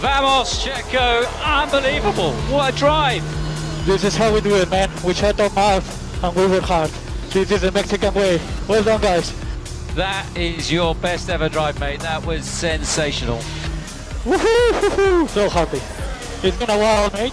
Vamos, Checo, unbelievable. What a drive. This is how we do it, man. We shut our mouth and we work hard. This is the Mexican way. Well done, guys. That is your best ever drive, mate. That was sensational. Woohoo! So happy. It's been a while, mate.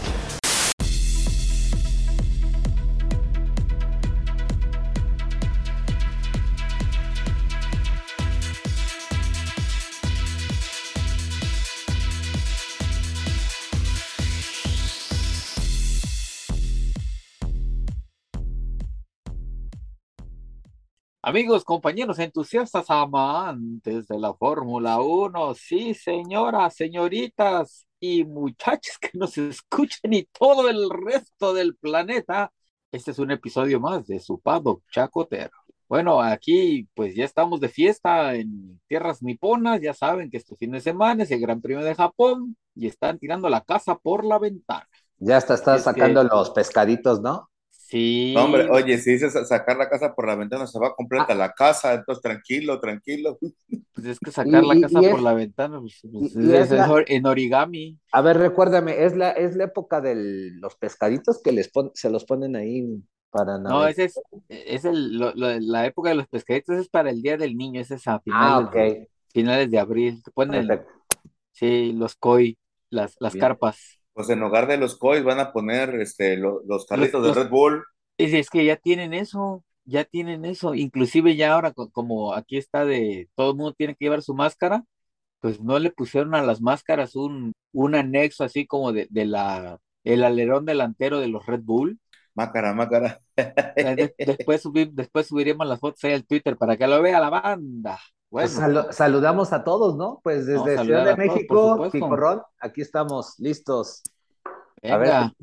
Amigos, compañeros, entusiastas, amantes de la Fórmula 1, sí, señoras, señoritas y muchachos que nos escuchan y todo el resto del planeta, este es un episodio más de su Paddock Chacotero. Bueno, aquí pues ya estamos de fiesta en tierras niponas, ya saben que este fin de semana es el Gran Premio de Japón y están tirando la casa por la ventana. Ya hasta está Es que- sacando los pescaditos, ¿no? Sí. No, hombre, oye, si dices sacar la casa por la ventana, se va completa la casa, entonces tranquilo, tranquilo. Pues es que sacar Y- la y- casa y por es- la ventana pues, pues, y- es, la- en origami. A ver, recuérdame, es la, es la época de los pescaditos que les pon- se los ponen ahí para No, navegar. ese es, es el, lo- lo- la época de los pescaditos, es para el Día del Niño, ese es a Ah, finales, ok. de, finales de abril. Te ponen el- sí, los koi, las, las Bien. carpas. Pues en lugar de los coils van a poner este, lo- los carritos de Red Bull. Es, es que ya tienen eso, ya tienen eso. Inclusive ya ahora, co- como aquí está de todo el mundo tiene que llevar su máscara, pues no le pusieron a las máscaras un, un anexo así como de, de la, el alerón delantero de los Red Bull. Mácara, mácara. De- después, subir, después subiremos las fotos ahí al Twitter para que lo vea la banda. Bueno, Pues salu- saludamos a todos, ¿no? Pues desde Ciudad de México. Picorrón, aquí estamos, listos. A ver, venga.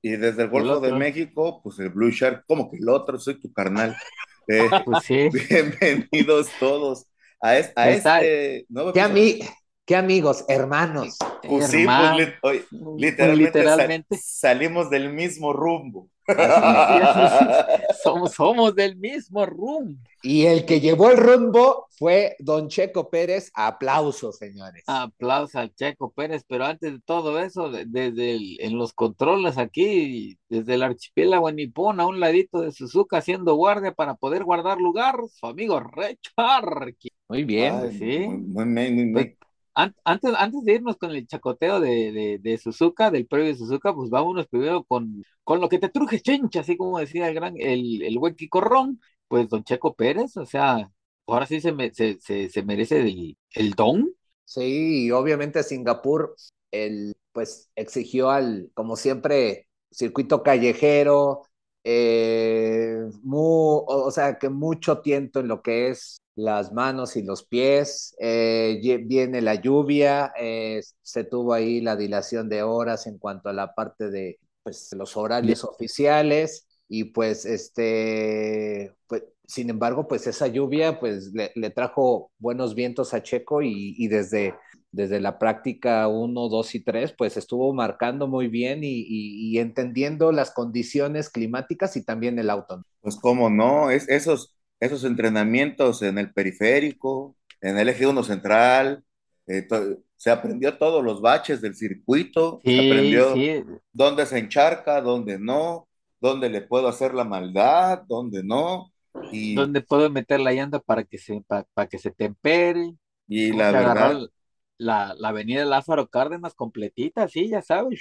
Y desde el Golfo de. México, pues el Blue Shark, como que el otro, soy tu carnal. Eh, Pues sí. bienvenidos todos a, es- a este nuevo ¿Qué, ami- qué amigos, hermanos. Pues sí, hermano. pues, li- oye, Pues, literalmente, sal- literalmente. salimos del mismo rumbo. Somos, somos del mismo room. Y el que llevó el rumbo fue Don Checo Pérez. Aplausos, señores. Aplausos al Checo Pérez, pero antes de todo eso, de- desde el- en los controles aquí, desde el archipiélago nipón, a un ladito de Suzuka haciendo guardia para poder guardar lugar, su amigo Richard. Muy bien. Ay, sí. Muy, muy, muy, muy- Pues, An- Antes, antes de irnos con el chacoteo de, de, Suzuka, del previo de Suzuka, pues vámonos primero con, con lo que te truje, chencha, así como decía el gran, el, el buen Quicorrón, pues don Checo Pérez, o sea, ahora sí se, me- se, se, se merece el, el don. Sí, y obviamente Singapur, el, pues exigió al, como siempre, circuito callejero, eh, mu- o, o sea, que mucho tiento en lo que es las manos y los pies, eh, viene la lluvia, eh, se tuvo ahí la dilación de horas en cuanto a la parte de pues, los horarios oficiales y pues este, pues, sin embargo, pues esa lluvia pues le, le trajo buenos vientos a Checo y, y desde, desde la práctica 1, 2 y 3 pues estuvo marcando muy bien y, y- y entendiendo las condiciones climáticas y también el auto. ¿no? Pues cómo no, es, esos, esos entrenamientos en el periférico, en el eje 1 central, eh, se aprendió todos los baches del circuito, se Sí, aprendió sí, dónde se encharca, dónde no, dónde le puedo hacer la maldad, dónde no, y, ¿dónde puedo meter la llanta para que se, pa- para que se tempere? y la verdad, la, la avenida Lázaro Cárdenas completita, sí, ya sabes.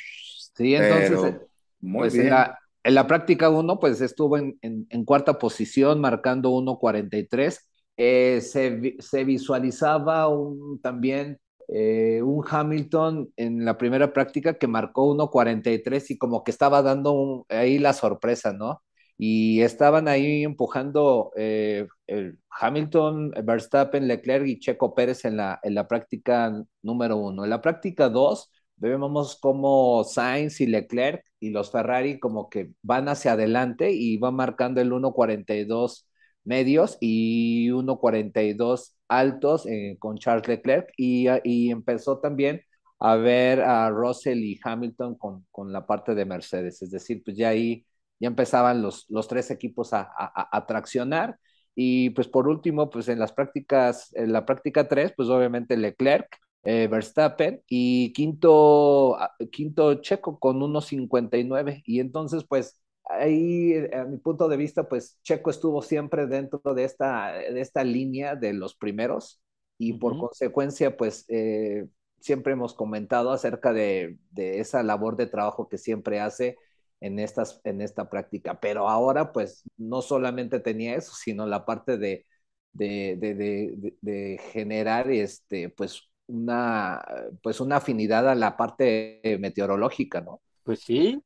Sí, entonces pero eh, muy pues bien. en la, en la práctica 1 pues estuvo en, en- en cuarta posición marcando 1.43. Eh, se, se visualizaba un, también eh, un Hamilton en la primera práctica que marcó 1.43 y como que estaba dando un- ahí la sorpresa, ¿no? Y estaban ahí empujando eh, el Hamilton, Verstappen, Leclerc y Checo Pérez en la, en la práctica número uno. En la práctica dos, vemos como Sainz y Leclerc y los Ferrari como que van hacia adelante y van marcando el 1.42 medios y 1.42 altos eh, con Charles Leclerc. Y, y, empezó también a ver a Russell y Hamilton con, con, la parte de Mercedes, es decir, pues ya ahí ya empezaban los, los tres equipos a, a, a, traccionar. Y pues por último, pues en las prácticas, en la práctica 3, pues obviamente Leclerc eh, Verstappen y quinto, ah, quinto Checo con 1.59. Y entonces, pues ahí, a mi punto de vista, pues Checo estuvo siempre dentro de esta, de esta línea de los primeros y por consecuencia, pues eh, siempre hemos comentado acerca de, de, esa labor de trabajo que siempre hace en, estas, en esta práctica. Pero ahora, pues no solamente tenía eso, sino la parte de, de, de, de generar este, pues una, pues una afinidad a la parte meteorológica, ¿no? Pues sí,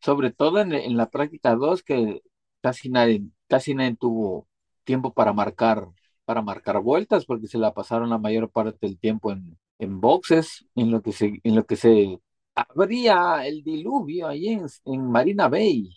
sobre todo en, en la práctica 2, que casi nadie, casi nadie tuvo tiempo para marcar, para marcar vueltas, porque se la pasaron la mayor parte del tiempo en, en boxes, en lo que se, en lo que se abría el diluvio ahí en, en Marina Bay.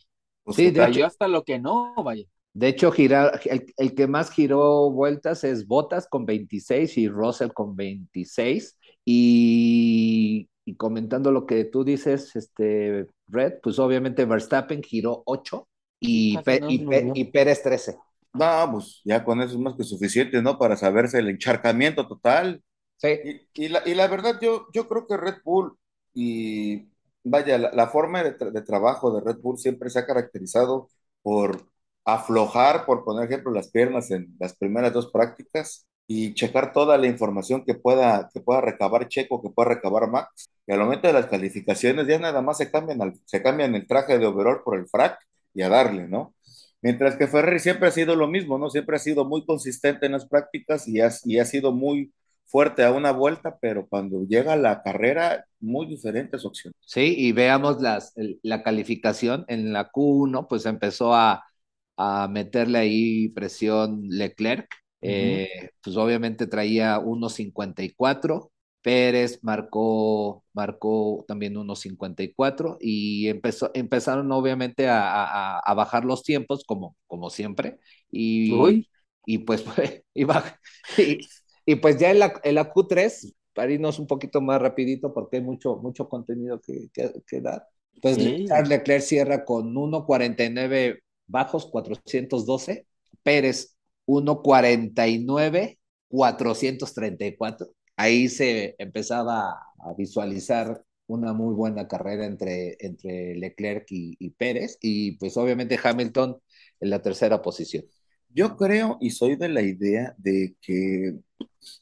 O sí, cayó hasta lo que no, vaya. De hecho, girar, el, el, que más giró vueltas es Bottas con 26 y Russell con 26. Y, y, comentando lo que tú dices, este, Red, pues obviamente Verstappen giró 8 y, Pe no, y, Pe y, Pérez 13. No, pues ya con eso es más que suficiente, ¿no? Para saberse el encharcamiento total. Sí. Y, la, y la, verdad, yo, yo creo que Red Bull y vaya, la, la forma de, tra de trabajo de Red Bull siempre se ha caracterizado por aflojar, por poner ejemplo, las piernas en las primeras dos prácticas y checar toda la información que pueda, que pueda recabar Checo, que pueda recabar Max. Y al momento de las calificaciones ya nada más se cambian, al, se cambian el traje de overall por el frac y a darle, ¿no? Mientras que Ferrari siempre ha sido lo mismo, ¿no? Siempre ha sido muy consistente en las prácticas y ha, y ha sido muy fuerte a una vuelta, pero cuando llega la carrera, muy diferentes opciones. Sí, y veamos las, la calificación. En la Q1, pues empezó a, a meterle ahí presión Leclerc. Uh -huh. eh, pues obviamente traía 1.54. Pérez marcó, marcó también 1.54 y empezó, empezaron obviamente a, a, a, bajar los tiempos como, como siempre. Y, Uy. y pues y, y, y, pues ya en la, en la Q3, para irnos un poquito más rapidito porque hay mucho, mucho contenido que, que, que dar. Pues sí. Charles Leclerc cierra con 1.49 bajos 412, Pérez 149 434. Ahí se empezaba a visualizar una muy buena carrera entre, entre Leclerc y, y, Pérez y pues obviamente Hamilton en la tercera posición. Yo creo y soy de la idea de que,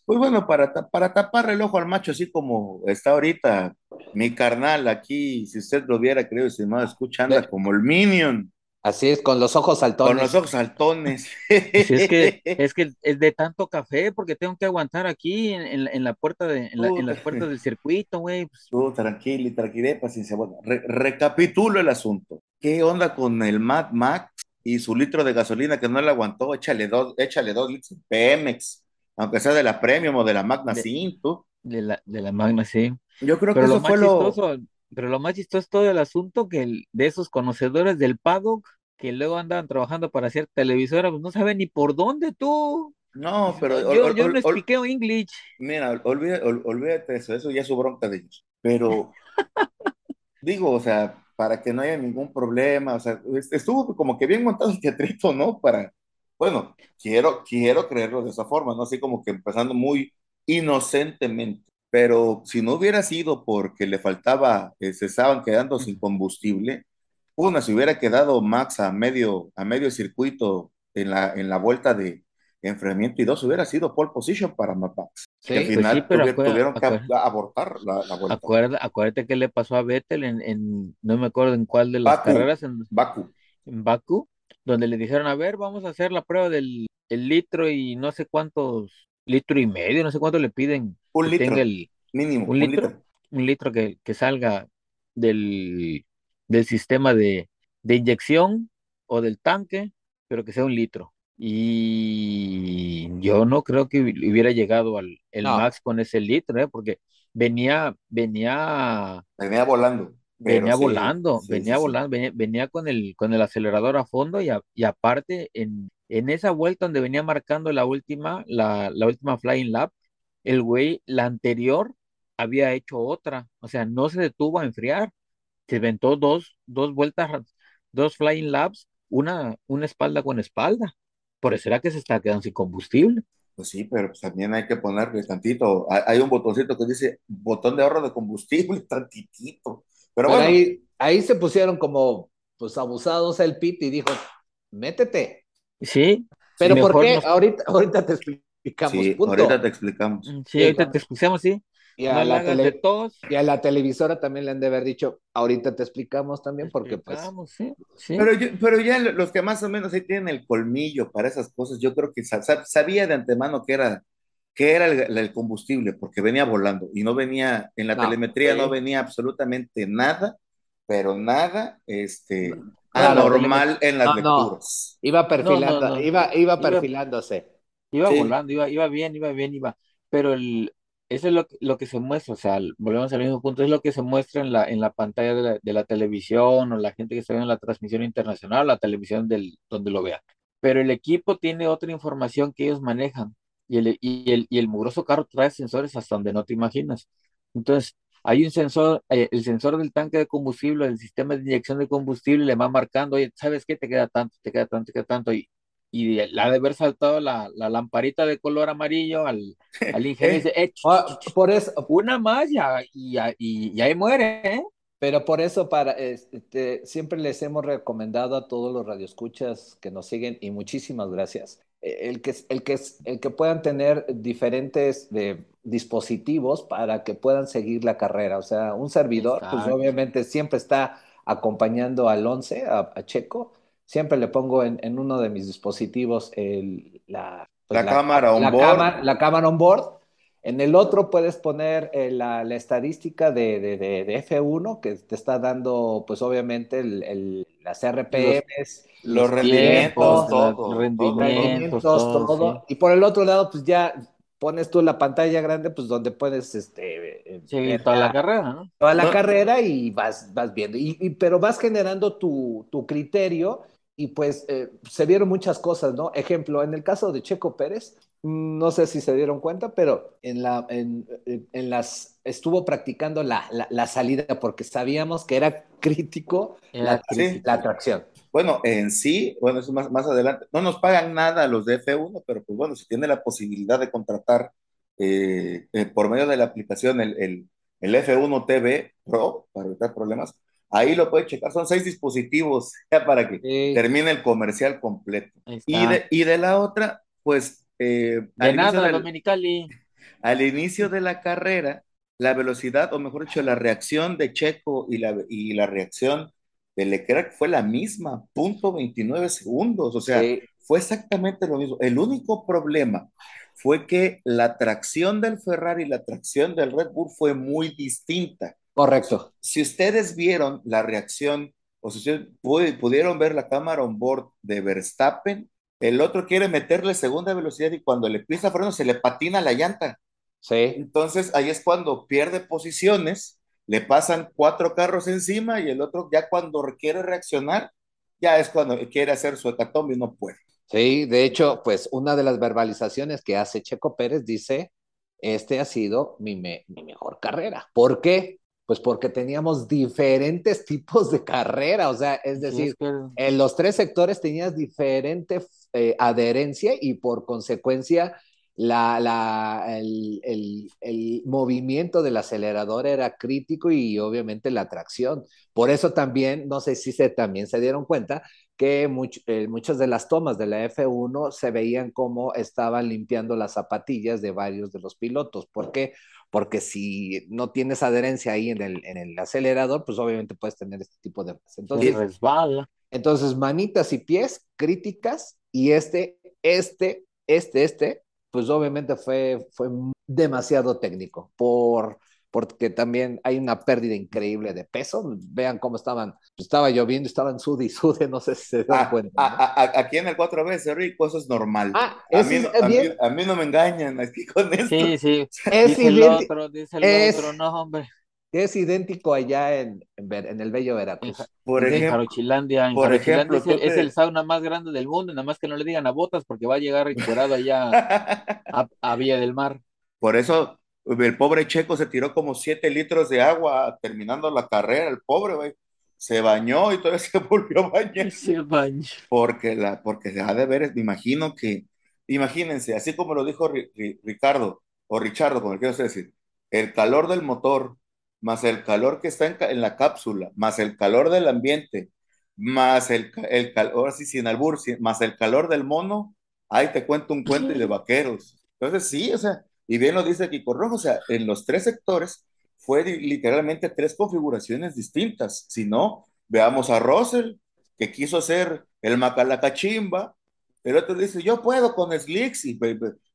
pues bueno, para, para tapar el ojo al macho, así como está ahorita mi carnal aquí, si usted lo viera, creo, si no escucha, anda como el Minion. Así es, con los ojos saltones. Con los ojos saltones. Pues es que es que es de tanto café, porque tengo que aguantar aquí en, en, en la puerta de, en, la, en, las puertas del circuito, güey. Pues. Tú, tranquilo y tranquilo, paciencia. Bueno, re, recapitulo el asunto. ¿Qué onda con el Mad Max y su litro de gasolina que no le aguantó? Échale dos, échale dos litros de Pemex, aunque sea de la Premium o de la Magna de, 5. De la, de la Magna, sí. Yo creo Pero que eso fue lo pero lo más chistoso es todo el asunto que el, de esos conocedores del paddock que luego andaban trabajando para hacer televisora, pues no saben ni por dónde tú. No, pero yo, ol, yo no expliqué ol, English. Mira, olvídate, olvídate eso, eso ya es su bronca de ellos. Pero digo, o sea, para que no haya ningún problema, o sea, estuvo como que bien montado el teatrito, ¿no? Para, bueno, quiero, quiero creerlo de esa forma, ¿no? Así como que empezando muy inocentemente. Pero si no hubiera sido porque le faltaba, eh, se estaban quedando sin combustible, una, si hubiera quedado Max a medio, a medio circuito en la, en la vuelta de enfriamiento y dos, hubiera sido pole position para Max. Sí, que al final pues sí, tuvi, tuvieron que abortar la, la, vuelta. Acuérdate, acuérdate que le pasó a Vettel en, en, no me acuerdo en cuál de las Baku, carreras, en Baku. En Baku, donde le dijeron, a ver, vamos a hacer la prueba del el litro y no sé cuántos, litro y medio, no sé cuánto le piden. Un litro. El, mínimo. Un litro, un litro, un litro que, que salga del del sistema de, de, inyección o del tanque, pero que sea un litro. Y yo no creo que hubiera llegado al el no. max con ese litro, ¿eh? porque venía, venía, venía volando. Venía sí, volando, sí, venía sí, volando, venía, venía, con el, con el acelerador a fondo y, a, y aparte en, en, esa vuelta donde venía marcando la última, la, la última flying lap, el güey, la anterior, había hecho otra, o sea, no se detuvo a enfriar, se inventó dos, dos vueltas, dos flying laps, una, una espalda con espalda. Por eso era que se está quedando sin combustible. Pues sí, pero pues también hay que ponerle tantito. Hay, hay un botoncito que dice botón de ahorro de combustible, tantitito. Pero, Pero bueno, ahí, ahí se pusieron como pues abusados el pit y dijo, métete. Sí, Pero ¿por qué? nos- Ahorita, ahorita te explicamos, sí, punto. ahorita te explicamos. sí, ahorita te explicamos, sí. Y a, la tele- de tos. y a la televisora también le han de haber dicho, ahorita te explicamos también, porque pues Explicamos, sí, sí. Pero, yo- pero ya lo- los que más o menos ahí tienen el colmillo para esas cosas, yo creo que sa- sa- sabía de antemano que era, que era el, el combustible, porque venía volando y no venía, en la No, telemetría sí. no venía absolutamente nada, pero nada, este, Claro, anormal en las no, no. lecturas. iba perfilando, No, no, no. Iba, iba Iba- perfilándose. Iba Sí. volando, iba, iba bien, iba bien, iba. Pero el, eso es lo, que- lo que se muestra, o sea, volvemos al mismo punto, es lo que se muestra en la, en la pantalla de la, de la televisión o la gente que está viendo la transmisión internacional, la televisión del, donde lo vea. Pero el equipo tiene otra información que ellos manejan y el, y el, y el mugroso carro trae sensores hasta donde no te imaginas. Entonces, hay un sensor, eh, el sensor del tanque de combustible, del sistema de inyección de combustible, le va marcando, oye, ¿sabes qué? Te queda tanto, te queda tanto, te queda tanto. Y, y le ha de haber saltado la, la lamparita de color amarillo al, al ingeniero dice, "Eh, Ah, por eso, una más ya, y, y, y ahí muere, ¿eh? Pero por eso para este, siempre les hemos recomendado a todos los radioescuchas que nos siguen y muchísimas gracias. Eh, El que, el que, el que puedan tener diferentes de, dispositivos para que puedan seguir la carrera. O sea, un servidor, pues obviamente siempre está acompañando al 11, a, a Checo. Siempre le pongo en, en uno de mis dispositivos el, la, pues, La cámara on la board. cámara- la cámara on board. En el otro puedes poner eh, la, la estadística de, de- de- de F1 que te está dando, pues obviamente, el- el- las RPMs, Los rendimientos, tiempos, todo, los todo. rendimientos. todo, todo. Y por el otro lado, pues ya pones tú la pantalla grande, pues donde puedes este, eh, Sí, ver toda la la- carrera, ¿no? toda la No. carrera y vas, vas viendo. Y, y- pero vas generando tu, tu criterio y pues eh, se vieron muchas cosas, ¿no? Ejemplo, en el caso de Checo Pérez, no sé si se dieron cuenta, pero en, la, en, en- las estuvo practicando la, la, la salida porque sabíamos que era crítico la, la tracción. Bueno, en sí, bueno, eso más, más adelante, no nos pagan nada los de F1, pero pues bueno, si tiene la posibilidad de contratar eh, eh, por medio de la aplicación el, el, el F1 TV Pro para evitar problemas, ahí lo puede checar, son seis dispositivos ya para que Sí. termine el comercial completo. Y de, y de la otra, pues eh, De al, inicio nada, del- Dominicali. al inicio de la carrera, la velocidad, o mejor dicho, la reacción de Checo y la, y la reacción de Leclerc fue la misma, punto 29 segundos, o sea, Sí. fue exactamente lo mismo. El único problema fue que la tracción del Ferrari y la tracción del Red Bull fue muy distinta. Correcto. Si ustedes vieron la reacción, o si ustedes pu- pudieron ver la cámara on board de Verstappen, el otro quiere meterle segunda velocidad y cuando le pisa freno se le patina la llanta. Sí. Entonces ahí es cuando pierde posiciones, le pasan cuatro carros encima y el otro ya cuando quiere reaccionar, ya es cuando quiere hacer su hecatombe y no puede. Sí, de hecho, pues una de las verbalizaciones que hace Checo Pérez dice, este ha sido mi, me- mi mejor carrera. ¿Por qué? Pues porque teníamos diferentes tipos de carrera, o sea, es Sí, decir, es que- en los tres sectores tenías diferente eh, adherencia y por consecuencia la, la, el, el, el movimiento del acelerador era crítico y obviamente la tracción. Por eso también, no sé si se, también se dieron cuenta que much, eh, muchas de las tomas de la F1 se veían como estaban limpiando las zapatillas de varios de los pilotos. ¿Por qué? Porque si no tienes adherencia ahí en el, en el acelerador, pues obviamente puedes tener este tipo de... Entonces, resbala. entonces, manitas y pies críticas y este, este, este, este, pues obviamente fue, fue demasiado técnico por, porque también hay una pérdida increíble de peso. Vean cómo estaban, estaba lloviendo, estaban sude y sude, no sé si se dan Ah, cuenta. a- ¿no? a- a- aquí en el 4 veces, Rico, eso es normal. Ah, a, mí, a, mí, bien. a mí no me engañan aquí con esto. Sí, sí. Es dice el otro, dice el es- otro, no, hombre. Es idéntico allá en, en, en el Bello En, Veracruz. Por en ejemplo, Jarochilandia, en por Jarochilandia ejemplo, es, el, es sauna más grande del mundo, nada más que no le digan a Botas porque va a llegar encuerado allá a, a Villa del Mar. Por eso el pobre Checo se tiró como 7 litros de agua terminando la carrera, el pobre, güey. Se bañó y todavía se volvió a bañar. Ese baño. Porque, la, porque se ha de ver, me imagino que imagínense, así como lo dijo Ricardo, o Richardo, como quiero decir, el calor del motor, más el calor que está en, la cápsula, más el calor del ambiente, más el, el calor, sí, sin albur, más el calor del mono, ahí te cuento un cuento de vaqueros. Entonces, sí, o sea, y bien lo dice Kiko Rojo, o sea, en los tres sectores fue literalmente tres configuraciones distintas. Si no, veamos a Russell, que quiso hacer el Macalacachimba, el otro dice, yo puedo con Slicks, y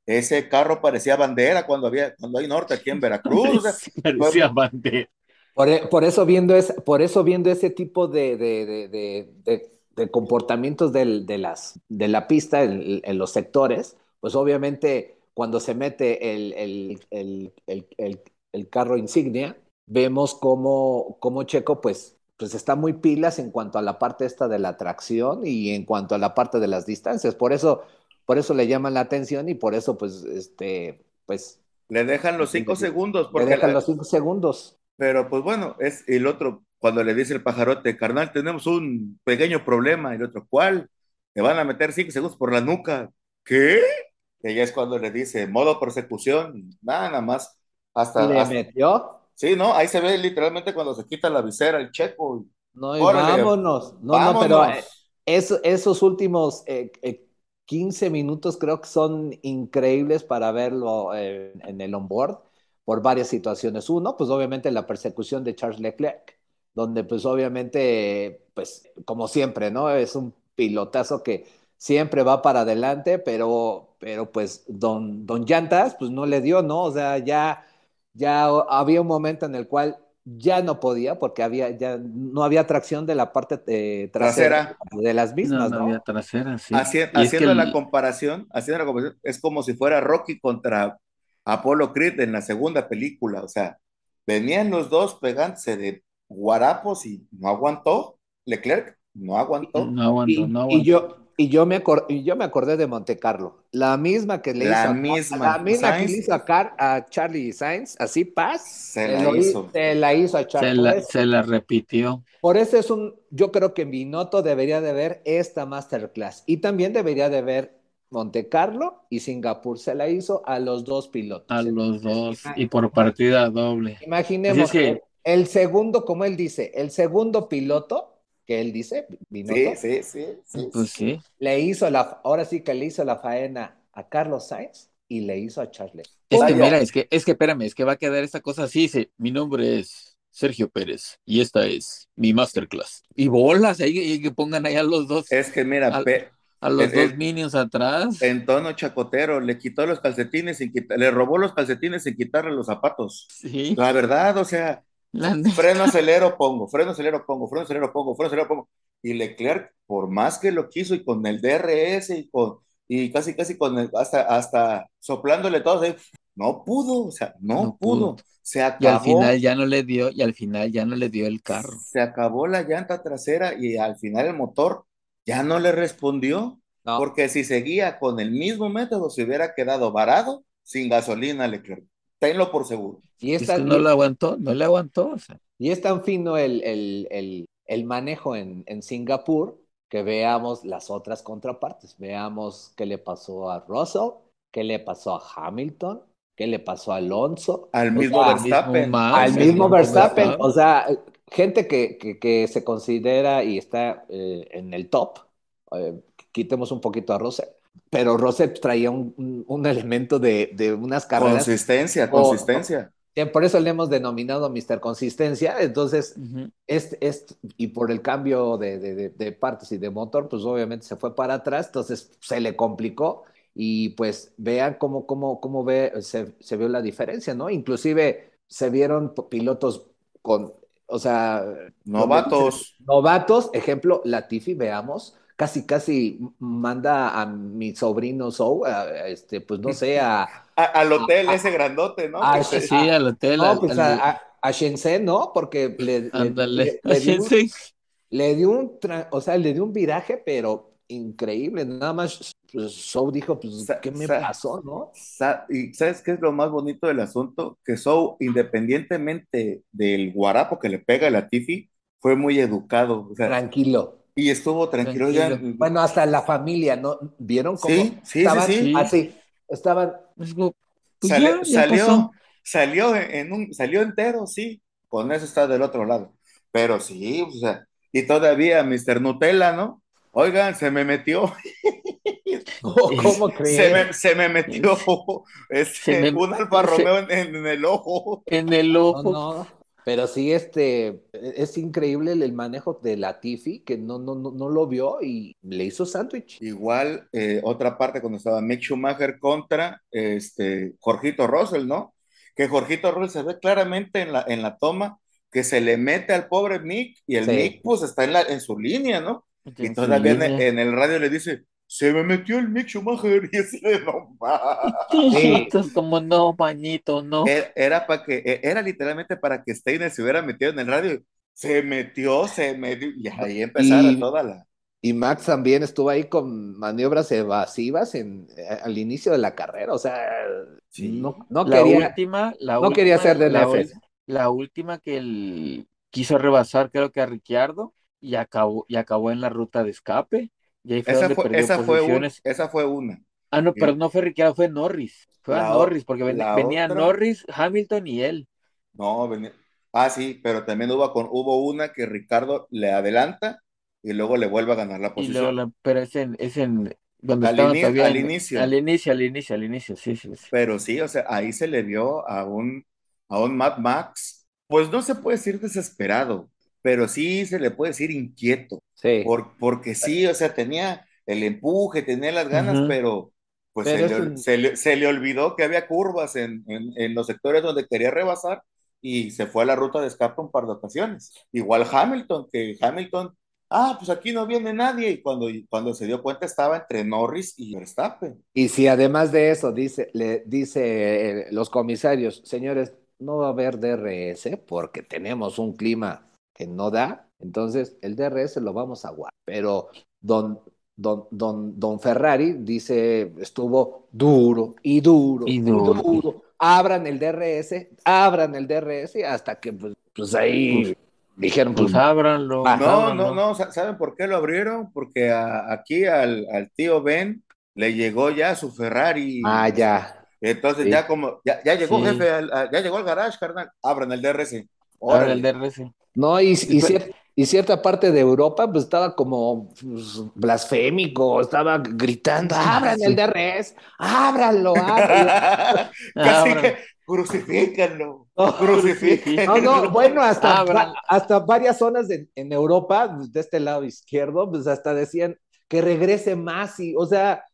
ese carro parecía bandera cuando había cuando hay norte aquí en Veracruz. parecía bandera. Por, por, eso viendo es, por eso viendo ese tipo de, de, de, de comportamientos del, de, las, de la pista en, en, los sectores, pues obviamente cuando se mete el, el, el, el carro insignia, vemos cómo, cómo Checo pues, pues está muy pilas en cuanto a la parte esta de la tracción y en cuanto a la parte de las distancias. Por eso por eso le llaman la atención y por eso, pues, este, pues. Le dejan los cinco segundos. Porque le dejan los cinco segundos. Pero, pues bueno, es el otro, cuando le dice el pajarote, carnal, tenemos un pequeño problema. Y el otro, ¿cuál? Te van a meter cinco segundos por la nuca. ¿Qué? Y ya es cuando le dice, modo persecución, nada, más. Hasta, le metió? Sí, no, ahí se ve literalmente cuando se quita la visera, el checo. No, y vámonos. No, no, pero eh, esos últimos eh, eh, 15 minutos creo que son increíbles para verlo en, el onboard por varias situaciones. Uno, pues obviamente la persecución de Charles Leclerc, donde pues obviamente, pues como siempre, ¿no? Es un pilotazo que siempre va para adelante, pero, pero pues don, don Llantas, pues no le dio, ¿no? O sea, ya, ya había un momento en el cual ya no podía porque había ya no había tracción de la parte eh, trasera, de las mismas, ¿no? no, había trasera, sí. haciendo la comparación, haciendo la comparación, es como si fuera Rocky contra Apollo Creed en la segunda película, o sea, venían los dos pegándose de guarapos y no aguantó Leclerc, no aguantó. No aguantó, no aguantó. Y yo, y yo me, y yo me acordé de Monte Carlo, la misma que le la hizo, misma, a, la misma que le hizo a, Car, a Charlie Sainz, así paz, se la hizo. Se la hizo a Charlie. Se la, se la, repitió. Por eso es un, yo creo que Binotto debería de ver esta masterclass y también debería de ver Monte Carlo y Singapur se la hizo a los dos pilotos. A los dos y por partida doble. Imaginemos que el, el segundo, como él dice, el segundo piloto que él dice, Sí, sí, sí, sí, pues sí. Le hizo la, ahora sí que le hizo la faena a Carlos Sainz y le hizo a Charles. Es que mira, es que, es que espérame, es que va a quedar esta cosa así, dice, mi nombre es Sergio Pérez y esta es mi masterclass. Y bolas, ahí que pongan ahí a los dos. Es que mira, a, a los dos minions atrás. En tono chacotero, le quitó los calcetines sin quitar, le robó los calcetines sin quitarle los zapatos. Sí. La verdad, o sea, freno acelero pongo, freno acelero pongo, freno acelero pongo, freno acelero pongo. Y Leclerc, por más que lo quiso y con el DRS y con y casi casi con el, hasta hasta soplándole todo, no pudo, o sea, no, pudo. Se acabó. Y al final ya no le dio, y al final ya no le dio el carro. Se acabó la llanta trasera y al final el motor ya no le respondió. Porque si seguía con el mismo método, se hubiera quedado varado sin gasolina Leclerc tenlo por seguro. Y esta, no le aguantó, no le aguantó. Y es tan fino el, el, el, el manejo en, en, Singapur que veamos las otras contrapartes. Veamos qué le pasó a Russell, qué le pasó a Hamilton, qué le pasó a Alonso. Al mismo Verstappen. al mismo Verstappen. O sea, gente que, que, que se considera y está eh, en el top. Eh, quitemos un poquito a Russell pero Rosset traía un, un elemento de, de, unas carreras. Consistencia, consistencia. O, por eso le hemos denominado Mr. Consistencia. Entonces, uh -huh. este, este, y por el cambio de, de, de, partes y de motor, pues obviamente se fue para atrás, entonces se le complicó. Y pues vean cómo, cómo, cómo ve, se, se vio la diferencia, ¿no? Inclusive se vieron pilotos con, o sea... Novatos. Novatos, ejemplo, Latifi, veamos, casi, casi manda a mi sobrino Sou, este, pues no sé, a... a al hotel a, ese grandote, ¿no? A, sí, al hotel. No, pues al, a, a, Shenzhen, ¿no? Porque le, Ándale, le, le, dio un, le, dio un, o sea, le dio un viraje, pero increíble, nada más pues, Sou dijo, pues, ¿qué me pasó, no? Y ¿sabes qué es lo más bonito del asunto? Que Sou, independientemente del guarapo que le pega a la Tifi, fue muy educado. O sea, Tranquilo y estuvo tranquilo. Tranquilo. oigan, Bueno, hasta la familia, ¿no? ¿Vieron cómo Sí, sí, sí, estaban sí. así? Estaban, pues ya, ya salió, pasó. salió en un, salió entero, sí. Con eso está del otro lado. Pero sí, o sea, y todavía Mr. Nutella, ¿no? Oigan, se me metió, ¿cómo se creen? me, se me metió este, Se me- un Alfa se- Romeo en, en el ojo. En el No, ojo. no, pero sí, este, es increíble el, manejo de Latifi, que no, no, no, no lo vio y le hizo sándwich. Igual, eh, otra parte cuando estaba Mick Schumacher contra este, Jorgito Russell, ¿no? Que Jorgito Russell se ve claramente en la, en la toma que se le mete al pobre Mick y el Sí. Mick pues está en, la, en su línea, ¿no? Y todavía en, en el radio le dice, se me metió el Mick Schumacher y así de no ma". Sí. Entonces, como no, mañito, no. Era, era para que, e, era literalmente para que Steiner se hubiera metido en el radio. Se metió, se metió, y ahí empezara Y- toda la. Y Max también estuvo ahí con maniobras evasivas en, eh, al inicio de la carrera, o sea, Sí. no, no la quería, última, la no última, quería ser de la, la última que él quiso rebasar, creo que a Ricciardo, y acabó, y acabó en la ruta de escape. Y ahí fue Esa donde fue, perdió esa, fue un- posiciones. esa fue una. Ah, no, pero no fue Ricciardo, fue Norris. Fue a La Norris, porque ven- venía otra- Norris, Hamilton y él. No, venía- Ah, sí, pero también hubo, con, hubo una que Ricardo le adelanta y luego le vuelve a ganar la Y posición. luego la- pero es en, es en donde Al estaban ini- todavía al en- inicio. Al inicio, al inicio, al inicio, sí, sí, sí. Pero sí, o sea, ahí se le vio a un, a un Mad Max, pues no se puede decir desesperado, pero sí se le puede decir inquieto, Sí, por- porque sí, o sea, tenía el empuje, tenía las ganas, Ujú. pero pues Pero se, le, un- se le- se le olvidó que había curvas en, en- en los sectores donde quería rebasar y se fue a la ruta de escape un par de ocasiones. Igual Hamilton, que Hamilton, ah, pues aquí no viene nadie, y cuando, cuando se dio cuenta estaba entre Norris y Verstappen. y si además de eso dice, le dice eh, los comisarios, señores, no va a haber DRS porque tenemos un clima que no da, entonces el DRS lo vamos a guardar, pero don, don, don, don Ferrari dice, estuvo duro y duro Y y duro. duro, abran el DRS, abran el DRS hasta que pues, pues ahí dijeron, pues, Pues ábranlo. No, ábranlo. no, no, sa- ¿saben por qué lo abrieron? Porque a- aquí al, al tío Ben le llegó ya su Ferrari. ah, ya. Entonces Sí. ya como, ya, ya llegó Sí. jefe, al- ya llegó al garage, carnal, abran el DRS. Órale. el DRS. No, y, y, cier- y cierta parte de Europa pues estaba como pues, blasfémico, estaba gritando, abran el DRS, ábranlo, ábranlo. Casi que crucifíquenlo, No. No, no, bueno, hasta, va- hasta varias zonas de- en Europa, de este lado izquierdo, pues hasta decían que regrese Masi, o sea,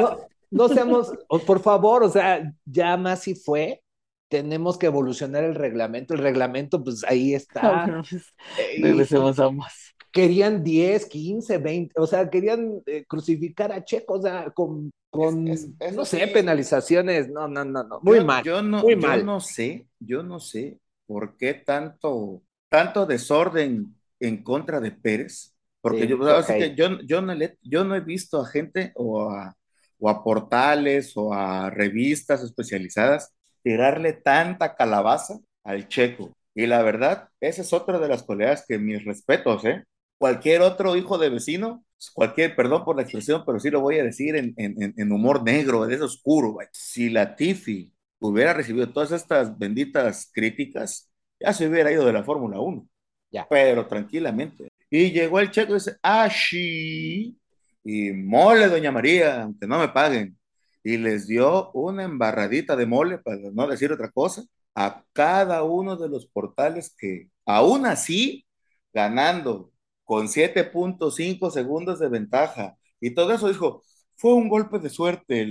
no, no seamos, por favor, o sea, ya Masi fue, tenemos que evolucionar el reglamento, el reglamento pues ahí está. Eh, Regresemos a más. querían 10, 15, 20, o sea, querían eh, crucificar a Checo, o sea, con, con Es- es- eso no sé, sí. penalizaciones, no, no, no, no, muy Yo- mal. Yo no, muy yo mal. no sé, yo no sé por qué tanto, tanto desorden en contra de Pérez, porque Sí, yo, que yo, yo, no le- yo no he visto a gente o a, o a portales o a revistas especializadas tirarle tanta calabaza al checo. Y la verdad, esa es otra de las colegas que mis respetos, ¿eh? Cualquier otro hijo de vecino, cualquier, perdón por la expresión, pero sí lo voy a decir en, en- en- humor negro, de oscuro, güey. Si la Tifi hubiera recibido todas estas benditas críticas, ya se hubiera ido de la Fórmula 1. Ya. Pero tranquilamente. Y llegó el checo y dice, ah, sí. Y mole, doña María, aunque no me paguen. Y les dio una embarradita de mole, para no decir otra cosa, a cada uno de los portales que, aún así, ganando con 7.5 segundos de ventaja. Y todo eso dijo, fue un golpe de suerte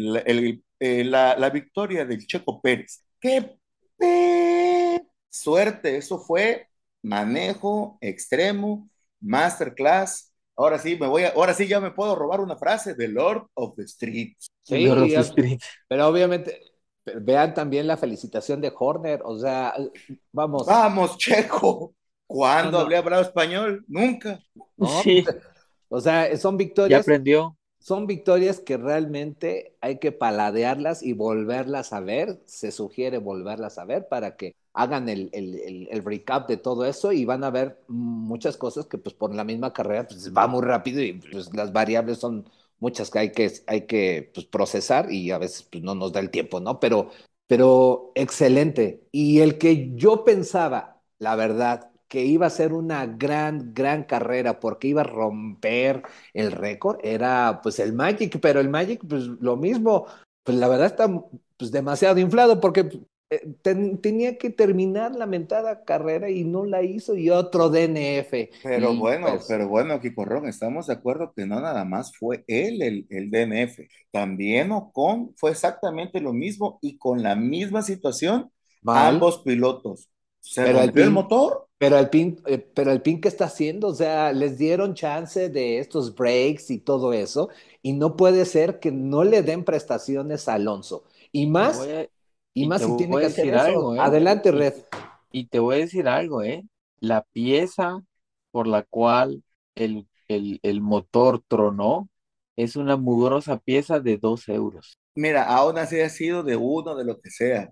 eh, la, la victoria del Checo Pérez. ¡Qué suerte! Eso fue manejo extremo, masterclass. Ahora sí, me voy a, ahora sí ya me puedo robar una frase de Lord of the Streets. Sí, Lord of the ya- Street. pero obviamente, vean también la felicitación de Horner, o sea, vamos, Vamos, Checo. ¿Cuándo No, no. hablé hablado español? Nunca. ¿no? Sí, O sea, son ya victorias, aprendió. son victorias que realmente hay que paladearlas y volverlas a ver, se sugiere volverlas a ver para que hagan el, el, el, recap de todo eso y van a ver muchas cosas que pues por la misma carrera pues va muy rápido y pues las variables son muchas que hay que, hay que pues, procesar y a veces pues, no nos da el tiempo, ¿no? Pero, pero excelente. Y el que yo pensaba, la verdad, que iba a ser una gran, gran carrera porque iba a romper el récord, era pues el Magic, pero el Magic pues lo mismo, pues la verdad está pues demasiado inflado porque eh, tenía que terminar la mentada carrera y no la hizo y otro DNF. Pero bueno, pues pero bueno, Ron, estamos de acuerdo que no nada más fue él el, el DNF. También Ocon fue exactamente lo mismo y con la misma situación, ambos pilotos. ¿Se pero rompió el, motor? Pero el pin, eh, pero el pin que está haciendo, o sea, les dieron chance de estos breaks y todo eso, y no puede ser que no le den prestaciones a Alonso. Y más, y, más si tiene que hacer Algo, ¿eh? Adelante, Red. Y, te voy a decir algo, ¿eh? La pieza por la cual el, el, motor tronó es una mugrosa pieza de dos euros. Mira, aún así ha sido de uno, de lo que sea.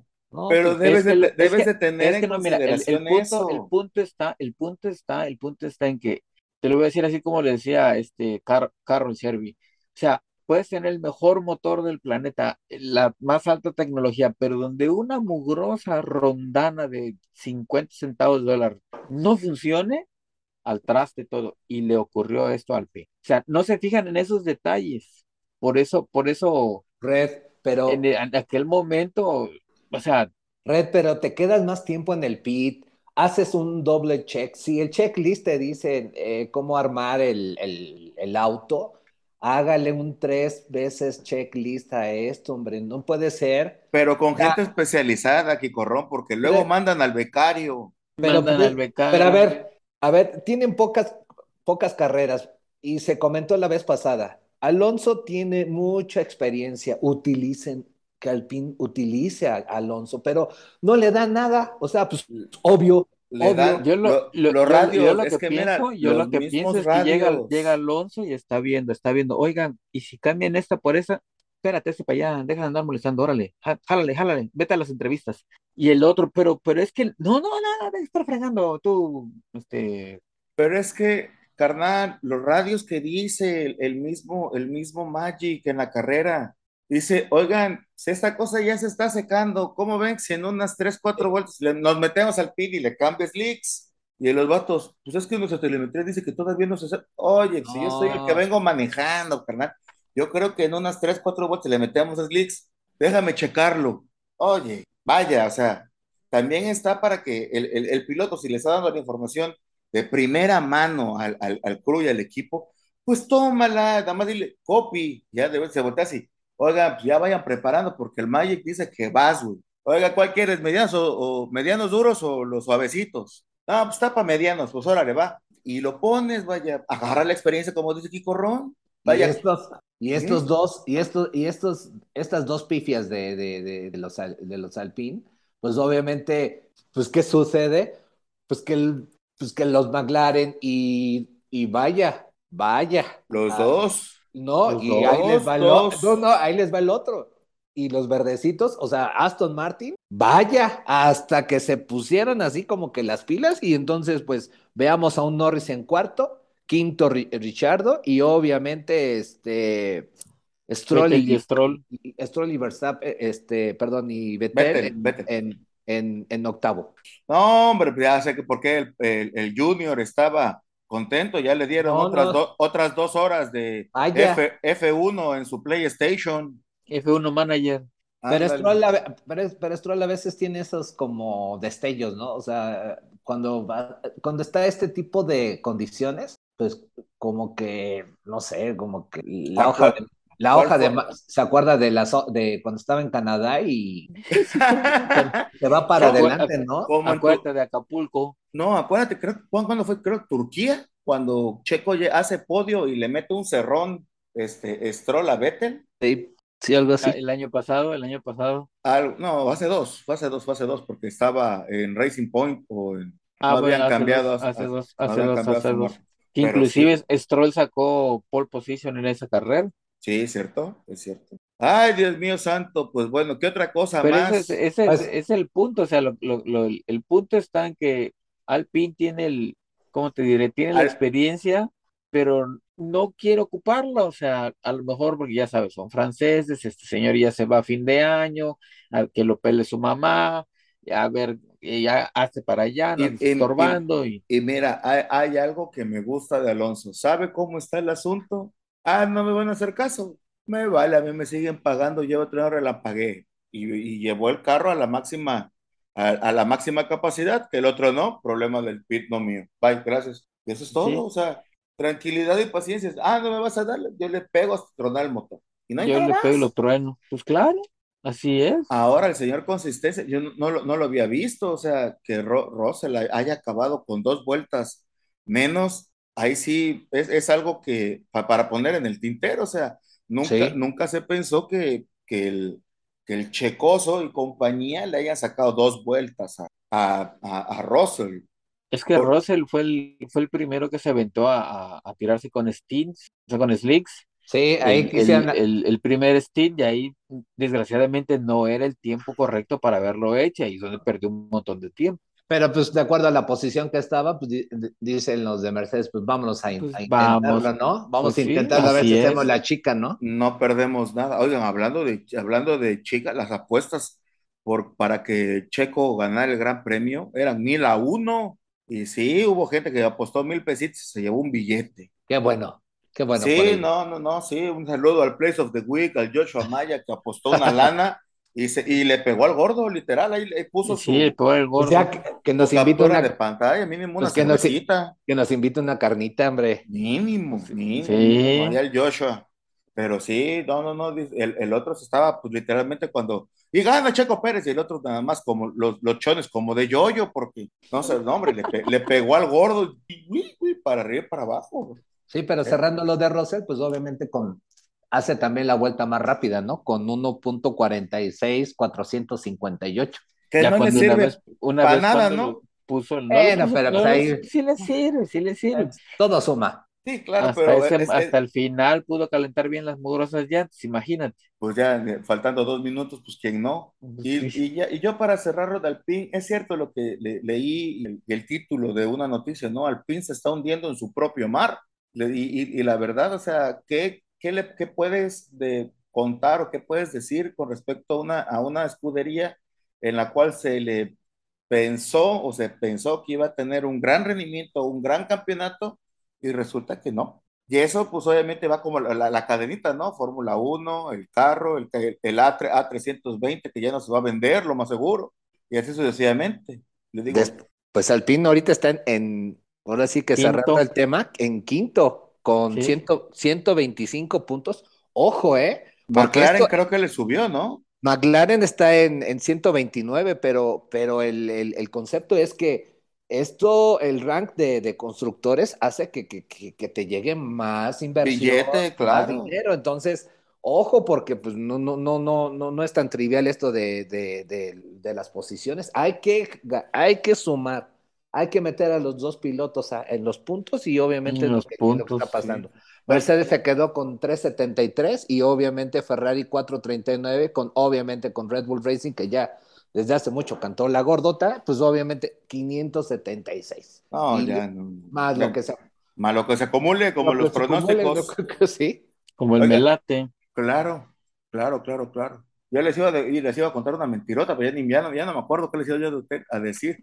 pero debes, de, debes de tener en consideración el, punto, El punto está, el punto está, el punto está en que, te lo voy a decir así como le decía este Car Carol Servi. O sea, puedes tener el mejor motor del planeta, la más alta tecnología, pero donde una mugrosa rondana de 50 centavos de dólar no funcione, al traste todo. Y le ocurrió esto al P. O sea, no se fijan en esos detalles. Por eso, por eso. Red, pero. En, aquel momento, o sea. Red, pero te quedas más tiempo en el pit, haces un doble check. Si el checklist te dice eh, cómo armar el, el, el auto, hágale un tres veces checklist a esto, hombre, no puede ser. Pero con gente especializada, aquí corrón, porque luego mandan al becario. Pero, mandan al becario. Pero a ver, a ver, tienen pocas, pocas carreras y se comentó la vez pasada. Alonso tiene mucha experiencia, utilicen, que Alpine utilice a Alonso, pero no le da nada, o sea, pues obvio, yo lo, que, pienso, yo lo que pienso es que llega, llega Alonso y está viendo, está viendo, oigan, y si cambian esta por esa, espérate, este para allá, deja de andar molestando, órale, jálale, jálale, vete a las entrevistas. Y el otro, pero, pero es que, no, no, nada, de estar fregando, tú, este. Pero es que, carnal, los radios que dice el mismo, el mismo Magic en la carrera, Dice, oigan, si esta cosa ya se está secando, ¿cómo ven si en unas 3, 4 vueltas nos metemos al pin y le cambias leaks? Y los vatos, pues es que nuestra telemetría dice que todavía no se... Oye, si yo soy el que vengo manejando, carnal, yo creo que en unas 3, 4 vueltas le metemos a leaks, déjame checarlo. Oye, vaya, o sea, también está para que el, piloto, si le está dando la información de primera mano al, al, al crew y al equipo, pues tómala, nada más dile, copy, ya debe, se voltea así Oiga, pues ya vayan preparando porque el Magic dice que vas, güey. Oiga, ¿cuál quieres? ¿Medianos o, medianos duros o los suavecitos? No, pues está para medianos, pues órale, va. Y lo pones, vaya, agarrar la experiencia, como dice Kiko Ron. Vaya. Y estos, y estos dos, y estos, y estos, estas dos pifias de, de, de, los, de los Alpine, pues obviamente, pues, ¿qué sucede? Pues que, el, pues que los McLaren y, y vaya, vaya. Los dos no, y ahí les va el otro. No, no, ahí les va el otro. Y los verdecitos, o sea, Aston Martin, vaya, hasta que se pusieron así como que las pilas y entonces pues veamos a un Norris en cuarto, quinto Richardo y obviamente este Stroll y, Stroll. Stroll y Verstappen, este, perdón, y Vettel, en, En, octavo. No, hombre, pues ya sé que porque el, el, el Junior estaba contento, ya le dieron otras, otras dos horas de F, 1 en su PlayStation. F1 Manager. Pero Stroll, a, pero, a veces tiene esos como destellos, ¿no? O sea, cuando, cuando está este tipo de condiciones, pues como que, no sé, como que la hoja de, la hoja de se acuerda de las de cuando estaba en Canadá y se va para adelante, ¿no? Acuérdate de Acapulco. No, acuérdate, creo cuando fue, creo Turquía, cuando Checo hace podio y le mete un cerrón, este, Stroll a Vettel. Sí, sí, algo así. El año pasado, el año pasado. no, hace dos, fue hace dos, fue hace dos, porque estaba en Racing Point o en. Ah, no habían cambiado. hace dos, hace dos, hace dos. Inclusive Stroll sacó pole position en esa carrera. Sí, es cierto, es cierto. Ay, Dios mío santo, pues bueno, ¿qué otra cosa Pero más? ese, es, ese es, es el punto, o sea, lo, lo- lo- el punto está en que Alpine tiene el, ¿cómo te diré? Tiene la experiencia, pero no quiere ocuparla, o sea, a lo mejor porque ya sabes, son franceses, este señor ya se va a fin de año, a que lo pele su mamá, a ver, ya hace para allá, no Y, estorbando y y- y mira, hay, hay algo que me gusta de Alonso. ¿Sabe cómo está el asunto? Ah, no me van a hacer caso. Me vale, a mí me siguen pagando, yo otro año relampagué. Y, y llevó el carro a la máxima, a, a la máxima capacidad, que el otro no, problema del pit, no mío. Bye, gracias. Y eso es todo, sí, o sea, tranquilidad y paciencia. Ah, no me vas a dar, yo le pego hasta tronar el motor. Y no hay yo le pego y lo trueno. Pues claro, así es. Ahora el señor consistencia, yo no, no lo, no lo había visto, o sea, que Ro- Russell haya acabado con dos vueltas menos, ahí sí es, es algo que pa- para poner en el tintero, o sea, nunca, Sí. nunca se pensó que, que el, que el Checoso y compañía le hayan sacado dos vueltas a, a, a, a Russell. Es que Por- Russell fue el, fue el primero que se aventó a, a- a tirarse con stints, o sea, con slicks. Sí, ahí El, el, el, el primer stint, y ahí desgraciadamente no era el tiempo correcto para haberlo hecho, y es donde perdió un montón de tiempo. Pero pues de acuerdo a la posición que estaba, pues di- di- dicen los de Mercedes, pues vámonos a, in- Pues a intentarlo, vamos, ¿no? Vamos pues a sí, intentarlo a ver si es. hacemos la chica, ¿no? No perdemos nada. Oigan, hablando de, hablando de chicas, las apuestas por, para que Checo ganara el Gran Premio eran mil a uno. Y sí, hubo gente que apostó mil pesitos y se llevó un billete. Qué bueno, qué bueno Sí, no, no, no, sí. Un saludo al Place of the Week, al Joshua Maya, que apostó una lana y, se, y le pegó al gordo, literal. Ahí le puso sí, el su, pobre O sea, gordo. que, que nos invita una, de pantalla, mínimo una pues que nos, cervecita. que nos invita una carnita, hombre. Mínimo, mínimo, Sí, el Joshua. Pero sí, no, no, no, el, el otro se estaba, pues literalmente cuando, y gana Checo Pérez, y el otro nada más como los, los chones, como de yoyo, porque, no sé, no, hombre, le, pe- le pegó al gordo, y, uy, uy, para arriba y para abajo. Sí, pero Eh, cerrando lo de Russell, pues obviamente con hace también la vuelta más rápida, ¿no? Con 1.46, 458. Que ya no le cuando una sirve vez, una para vez nada, ¿no? puso, no lo Bueno, puso, pero no pues ahí sí le sirve, sí le sirve. todo suma. Sí, claro, Hasta pero ese, es, es- hasta el final pudo calentar bien las mugrosas llantas, imagínate. pues ya eh, faltando dos minutos, pues quién no. Y, Sí. y, ya, y yo para cerrarlo de Alpine, es cierto lo que le- leí, el, el título de una noticia, ¿no? Alpine se está hundiendo en su propio mar. Le- y- y la verdad, o sea, ¿qué, qué, le, qué puedes de contar o qué puedes decir con respecto a una, a una escudería en la cual se le pensó o se pensó que iba a tener un gran rendimiento, un gran campeonato y resulta que no. Y eso pues obviamente va como la, la- la cadenita, ¿no? Fórmula 1, el carro, el, el A, A320 que ya no se va a vender, lo más seguro, y así sucesivamente. Le digo, Des- pues Alpine ahorita está en, en- ahora sí que cerrando el tema, en quinto, con Sí. ciento- 125 puntos. Ojo, ¿eh? Porque McLaren esto- creo que le subió, ¿no? McLaren está en, en 129, pero, pero el, el- el concepto es que esto, el rank de, de constructores hace que, que- que- que te llegue más inversión, Billete, más claro. dinero. Entonces, ojo, porque pues no, no, no, no, no, no es tan trivial esto de, de- de- de las posiciones. Hay que, hay que sumar, hay que meter a los dos pilotos a- en los puntos y obviamente En es lo los que, es lo que puntos, está sí. pasando. Mercedes se quedó con 3.73 y obviamente Ferrari 4.39 con obviamente con Red Bull Racing que ya desde hace mucho cantó la gordota, pues obviamente 576. No, Y ya no. Más Ya, lo que se Más lo que se acumule, como lo los acumule, pronósticos. creo que sí. Como el Oiga. melate. Claro, claro, claro, claro. Yo les iba, de- les iba a contar una mentirota, pero ya, ni, ya, no, ya no me acuerdo qué les iba yo de usted a decir.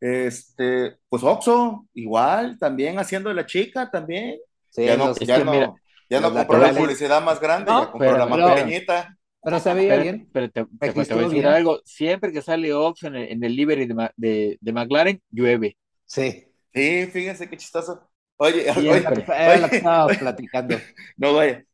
Este, pues Oxo, igual, también haciendo de la chica, también. Sí, ya no, los- Es ya que no, mira, ya no compró la publicidad más grande, No, ya compró pero- la más pero- pequeñita. pero se veía Pero, bien. pero te, te- voy a decir bien. algo, siempre que sale Ox en el, en el livery de, de, de McLaren, llueve. Sí. Sí, fíjense qué chistoso. Oye, oye, oye, oye, platicando. no vaya,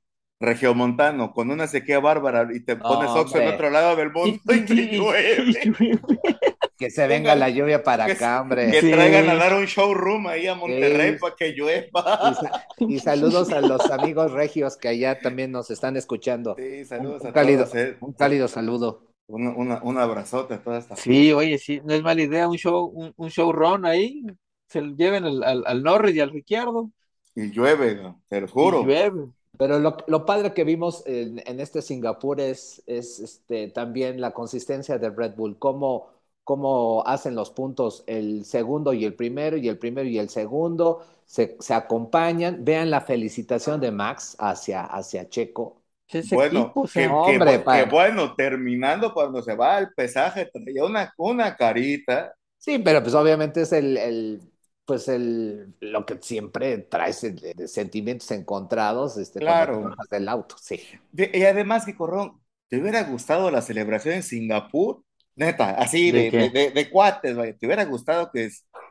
Regiomontano, con una sequía bárbara y te pones Oxo en otro lado del mundo y te llueve. Que se venga la lluvia para Que, acá, que hombre. Sí. traigan a dar un showroom ahí a Monterrey Sí. para que llueva. y saludos a los amigos regios que allá también nos están escuchando. Sí, Un, saludos un a cálido, todos. eh. un cálido saludo. Un, una- un abrazote a toda esta Sí, oye, sí, no es mala idea un show, un, un showrun ahí, se lo lleven al, al, al Norris y al Ricciardo, Y llueve, ¿no? te lo y juro. llueve. Pero lo, lo padre que vimos en, en, este Singapur es, es este, también la consistencia de Red Bull, cómo, cómo hacen los puntos el segundo y el primero, y el primero y el segundo, se, se acompañan. Vean la felicitación de Max hacia, hacia Checo. Ese bueno, equipo, que, hombre, que, que, bueno, terminando cuando se va al pesaje, traía una, una carita. Sí, pero pues obviamente es el, el pues el, lo que siempre traes de, de sentimientos encontrados este, claro. del auto, sí. De, y además, que Corrón, ¿te hubiera gustado la celebración en Singapur? Neta, así de, de, de, cuates, vaya. ¿te hubiera gustado que,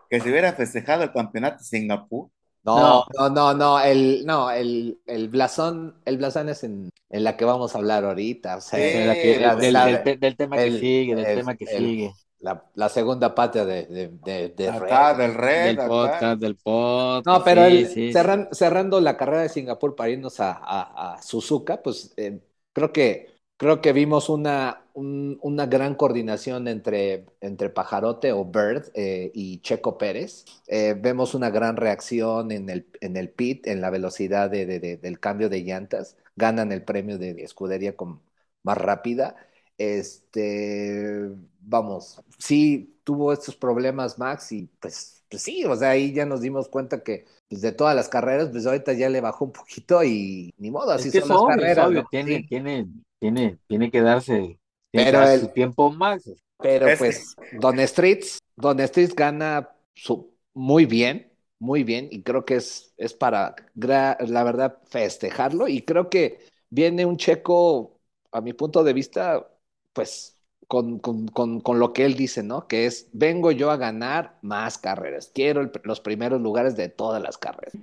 que se hubiera festejado el campeonato en Singapur? No, no, no, no, el, no, el, el blasón, el blasón es en, en, la que vamos a hablar ahorita, o sea, sí, la que, la, del, la, del, del, tema el, que sigue, del el, tema que sigue la, la, segunda parte de, de, de, de acá, Red. del Red. Del podcast, del podcast. No, pero sí, el, sí, cerran, cerrando la carrera de Singapur para irnos a, a, a Suzuka, pues eh, creo que creo que vimos una, un, una gran coordinación entre, entre Pajarote o Bird eh, y Checo Pérez. Eh, vemos una gran reacción en el, en el pit, en la velocidad de, de, del cambio de llantas. Ganan el premio de, escudería con, más rápida. Este, vamos, sí tuvo estos problemas Max y pues, pues sí, o sea, ahí ya nos dimos cuenta que pues, de todas las carreras, pues ahorita ya le bajó un poquito y ni modo, así es son obvio, las carreras. Obvio, ¿no? tiene, sí. tiene, tiene, tiene que darse, tiene pero que darse el, su tiempo Max. Pero es pues. Don Streets, Don Streets gana su, muy bien, muy bien, y creo que es, es para, la verdad, festejarlo, y creo que viene un checo, a mi punto de vista, pues con, con, con, con, lo que él dice, ¿no? Que es, vengo yo a ganar más carreras, quiero el, los primeros lugares de todas las carreras.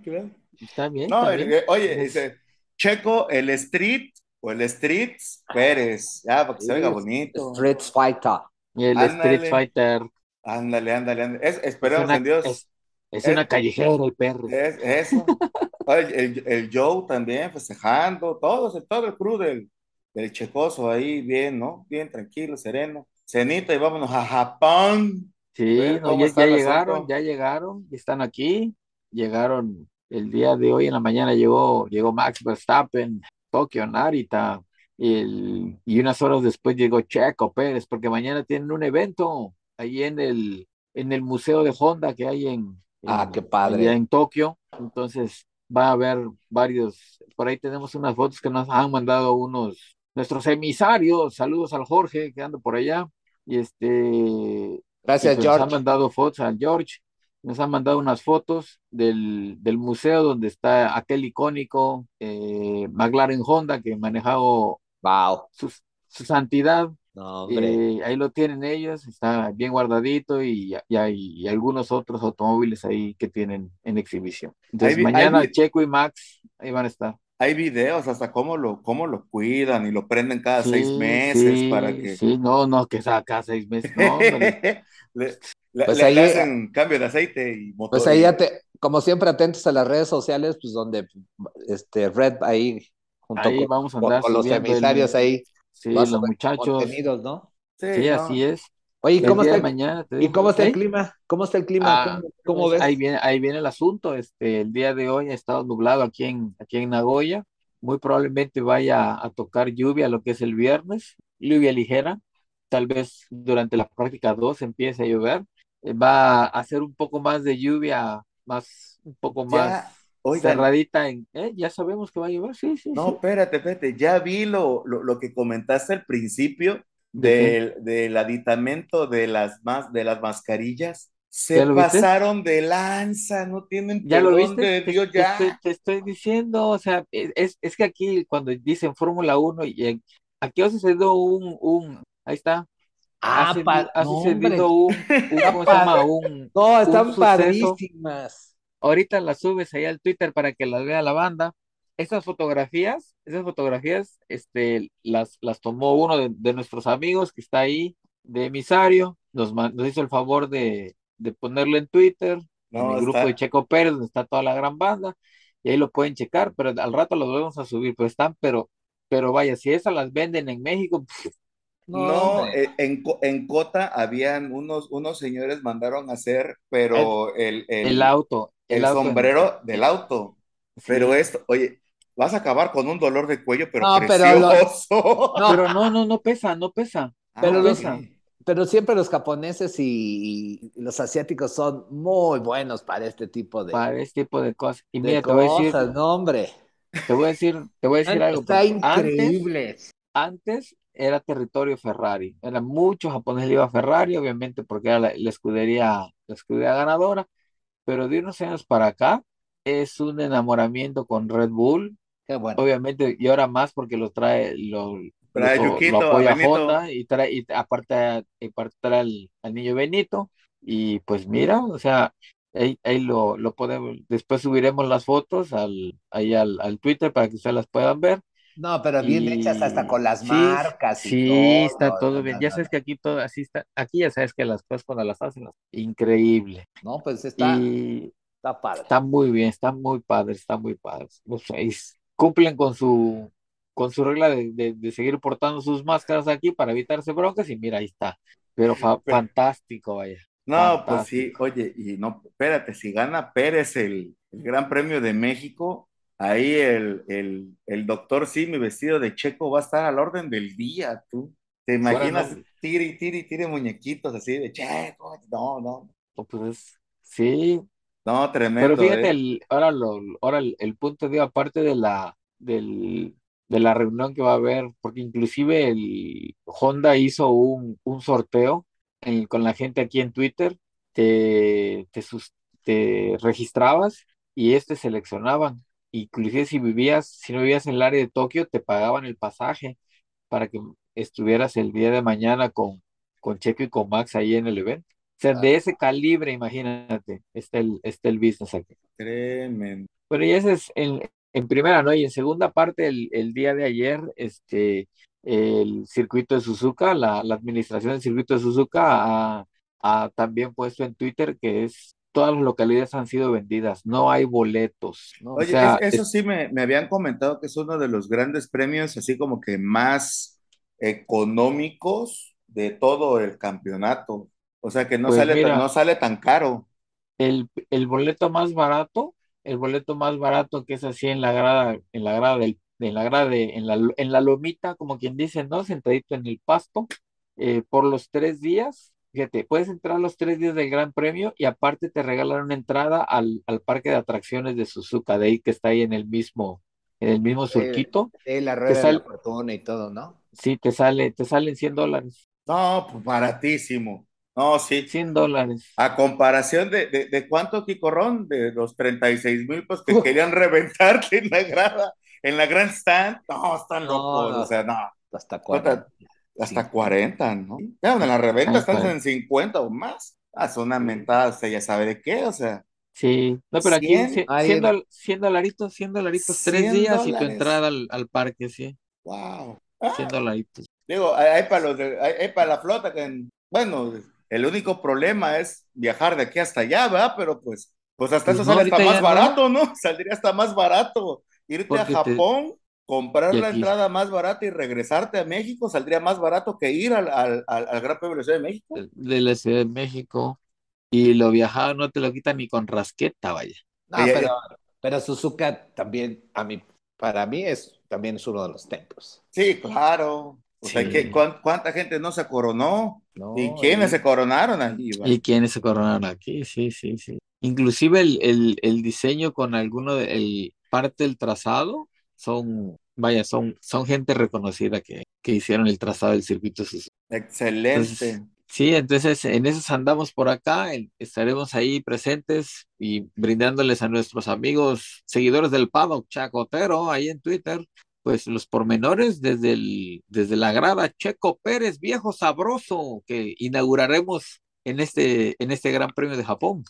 Está bien. No, está el, bien. oye, dice, Checo, el Street o el Streets Pérez, ya, para que se oiga bonito. Streets Fighter. Y el ándale, Street Fighter. Ándale, ándale, ándale. Es, esperemos es una, en Dios. Es, es una callejera el perro. Es, eso. El, el, Joe también festejando, todos, todo el crew del, del checoso ahí, bien, ¿no? Bien tranquilo, sereno. Cenita y vámonos a Japón. Sí, no, ya, ya llegaron, ya llegaron, están aquí. Llegaron el día de hoy en la mañana llegó, llegó Max Verstappen, Tokio, Narita, y, el, y unas horas después llegó Checo Pérez, porque mañana tienen un evento ahí en el, en el museo de Honda que hay en, ah, en, qué padre. en Tokio. Entonces va a haber varios, por ahí tenemos unas fotos que nos han mandado unos, nuestros emisarios, saludos al Jorge que anda por allá, y este... Gracias, George. Nos han mandado fotos al George, nos han mandado unas fotos del, del museo donde está aquel icónico eh, McLaren Honda que manejado wow. su, su santidad. No, eh, ahí lo tienen ellos, está bien guardadito y, y hay y algunos otros automóviles ahí que tienen en exhibición. Entonces hay, mañana hay, Checo y Max ahí van a estar. Hay videos hasta cómo lo, cómo lo cuidan y lo prenden cada sí, seis meses sí, para que... Sí, no, no, que sea cada seis meses, no. le, le, pues le, ahí, hacen cambio de aceite y motor. Pues ahí ya te, como siempre atentos a las redes sociales, pues donde este Red ahí junto ahí con, vamos a andar con los emisarios el, ahí. Sí, los muchachos. Contenidos, ¿no? Sí, sí no. así es. Oye, ¿y cómo, está el, mañana, ¿y cómo está el clima? ¿Cómo está el clima? Ah, ¿Cómo, cómo pues ves? Ahí viene, ahí viene el asunto. Este, el día de hoy ha estado nublado aquí en, aquí en Nagoya. Muy probablemente vaya a tocar lluvia lo que es el viernes, lluvia ligera. Tal vez durante la práctica 2 empiece a llover. Va a hacer un poco más de lluvia, más, un poco más ya, oigan, cerradita. En, ¿eh? Ya sabemos que va a llover, sí, sí. No, sí. espérate, espérate. Ya vi lo, lo, lo que comentaste al principio del, del aditamento de las, más, de las mascarillas. Se pasaron de lanza, no tienen ¿Ya lo viste? de Dios te, ya. Te, estoy diciendo, o sea, es, es que aquí cuando dicen Fórmula 1, y aquí ha sucedido un, un, ahí está. Ah, ha, no, sucedido un, un, ¿cómo se llama? Un, no, están un padrísimas. Ahorita las subes ahí al Twitter para que las vea la banda. Esas fotografías, esas fotografías, este, las, las tomó uno de, de nuestros amigos que está ahí, de emisario, nos, nos hizo el favor de, de ponerlo en Twitter, no, en el grupo está... de Checo Pérez, donde está toda la gran banda, y ahí lo pueden checar, pero al rato los vamos a subir, pues están, pero, pero vaya, si esas las venden en México. Pff, no, no en, en Cota habían unos, unos señores mandaron a hacer, pero el, el, el auto, el, el auto sombrero en... del auto. Sí. Pero esto, oye, vas a acabar con un dolor de cuello, pero No, pero precioso. No. Pero no, no, no pesa, no pesa. Pero, Ah, los- ok. pero siempre los japoneses y, y los asiáticos son muy buenos para este tipo de, Para este tipo de cosas. Y mira, te voy a decir, no, hombre. te voy a decir, te voy a decir algo. Está porque antes, increíble. antes era territorio Ferrari. Era mucho japonés le iba a Ferrari, obviamente, porque era la, la escudería, la escudería ganadora. Pero de unos años para acá es un enamoramiento con Red Bull. Qué bueno. Obviamente, y ahora más porque lo trae, lo, Trae lo, Yukito, lo apoya. Honda y trae, y aparte, y aparte trae al, al niño Benito. Y pues mira, o sea, ahí, ahí lo, lo podemos, después subiremos las fotos al, ahí al, al Twitter para que ustedes las puedan ver. No, pero bien Y- hechas hasta con las sí, marcas y Sí, todo. está todo No, bien. no, Ya sabes que aquí todo así está, aquí ya sabes que las cosas cuando las hacen, increíble. No, pues está, Y está padre. está muy bien, está muy padre, está muy padre. O sea, y s- cumplen con su, con su regla de, de, de seguir portando sus máscaras aquí para evitarse broncas y mira, ahí está. Pero fa- Pero- fantástico, vaya. No, pues sí, Fantástico. oye, y no, espérate, si gana Pérez el, el Gran Premio de México, ahí el, el, el doctor Simi vestido de checo va a estar al orden del día, tú. ¿Te imaginas? no. Tire tire tire muñequitos así de checo. No, no, Pues sí, no, tremendo. Pero fíjate, ¿eh? el, ahora, lo, ahora el, el punto de aparte de la, del, de la reunión que va a haber, porque inclusive el Honda hizo un, un sorteo en- con la gente aquí en Twitter, te, te, sus- te registrabas y este seleccionaban. Inclusive si vivías, si no vivías en el área de Tokio, te pagaban el pasaje para que estuvieras el día de mañana con, con Checo y con Max ahí en el evento. O sea, de ese calibre, imagínate, está el, está el business aquí. Tremendo. Bueno, y ese es en, en primera, ¿no? Y en segunda parte, el, el día de ayer, este, el circuito de Suzuka, la, la administración del circuito de Suzuka ha, ha también puesto en Twitter que es todas las localidades han sido vendidas, no hay boletos, ¿no? O Oye, sea, es- eso es- sí me, me habían comentado que es uno de los grandes premios, así como que más económicos de todo el campeonato. O sea que no Pues sale, tan- mira. no sale tan caro. el, el boleto más barato, el boleto más barato que es así en la grada, en la grada del, en la grada de, en la, en la lomita, como quien dice, ¿no? Sentadito en el pasto, eh, por los tres días, fíjate, puedes entrar los tres días del Gran Premio y aparte te regalan una entrada al, al parque de atracciones de Suzuka, de ahí que está ahí en el mismo, en el mismo surquito, Sí, la rueda de sal- la fortuna y todo, ¿no? sí, te sale, te salen 100 dólares, No, pues baratísimo. No, sí. 100 dólares. A comparación de, de, de cuánto, Quicorrón, de los 36 mil, pues que querían reventarte en la grada, en la Grand Stand. No, están locos. no. O sea, no, Hasta cuándo. Hasta Sí. 40, ¿no? Ya, en la reventa Ay, están padre. en 50 o más. Ah, es una mentada, usted ya sabe de qué, o sea. Sí, no, pero aquí 100, cien- ahí- 100 dol- 100 dolaritos, 100 dolaritos, 100 tres días y tu dólares. entrada al, al parque, sí, Wow. 100 dolaritos. Digo, hay, hay para los de- hay, hay para la flota que, bueno, el único problema es viajar de aquí hasta allá, ¿verdad? Pero pues, pues hasta Pues eso no, sale hasta más ya no. barato, ¿no? Saldría hasta más barato. Irte a Porque te- Japón, comprar la entrada más barata y regresarte a México, saldría más barato que ir al, al, al, al Gran Premio de la Ciudad de México. de la Ciudad de México y lo viajado no te lo quitan ni con rasqueta, vaya. No, pero, pero Suzuka también, a mí, para mí es también es uno de los templos. Sí, claro. O sea, Sí. ¿qué- cuán- ¿cuánta gente no se coronó? ¿no? ¿Y quiénes Y- se coronaron allí? va? ¿Y quiénes se coronaron aquí? Sí, sí, sí. Inclusive el, el, el diseño con alguno de el parte del trazado son, vaya, son, son gente reconocida que, que hicieron el trazado del circuito. Excelente. Entonces, sí, entonces en esos andamos por acá, en- estaremos ahí presentes y brindándoles a nuestros amigos, seguidores del paddock chacotero, ahí en Twitter, pues los pormenores desde el, desde la grada Checo Pérez, viejo sabroso, que inauguraremos en este, en este Gran Premio de Japón.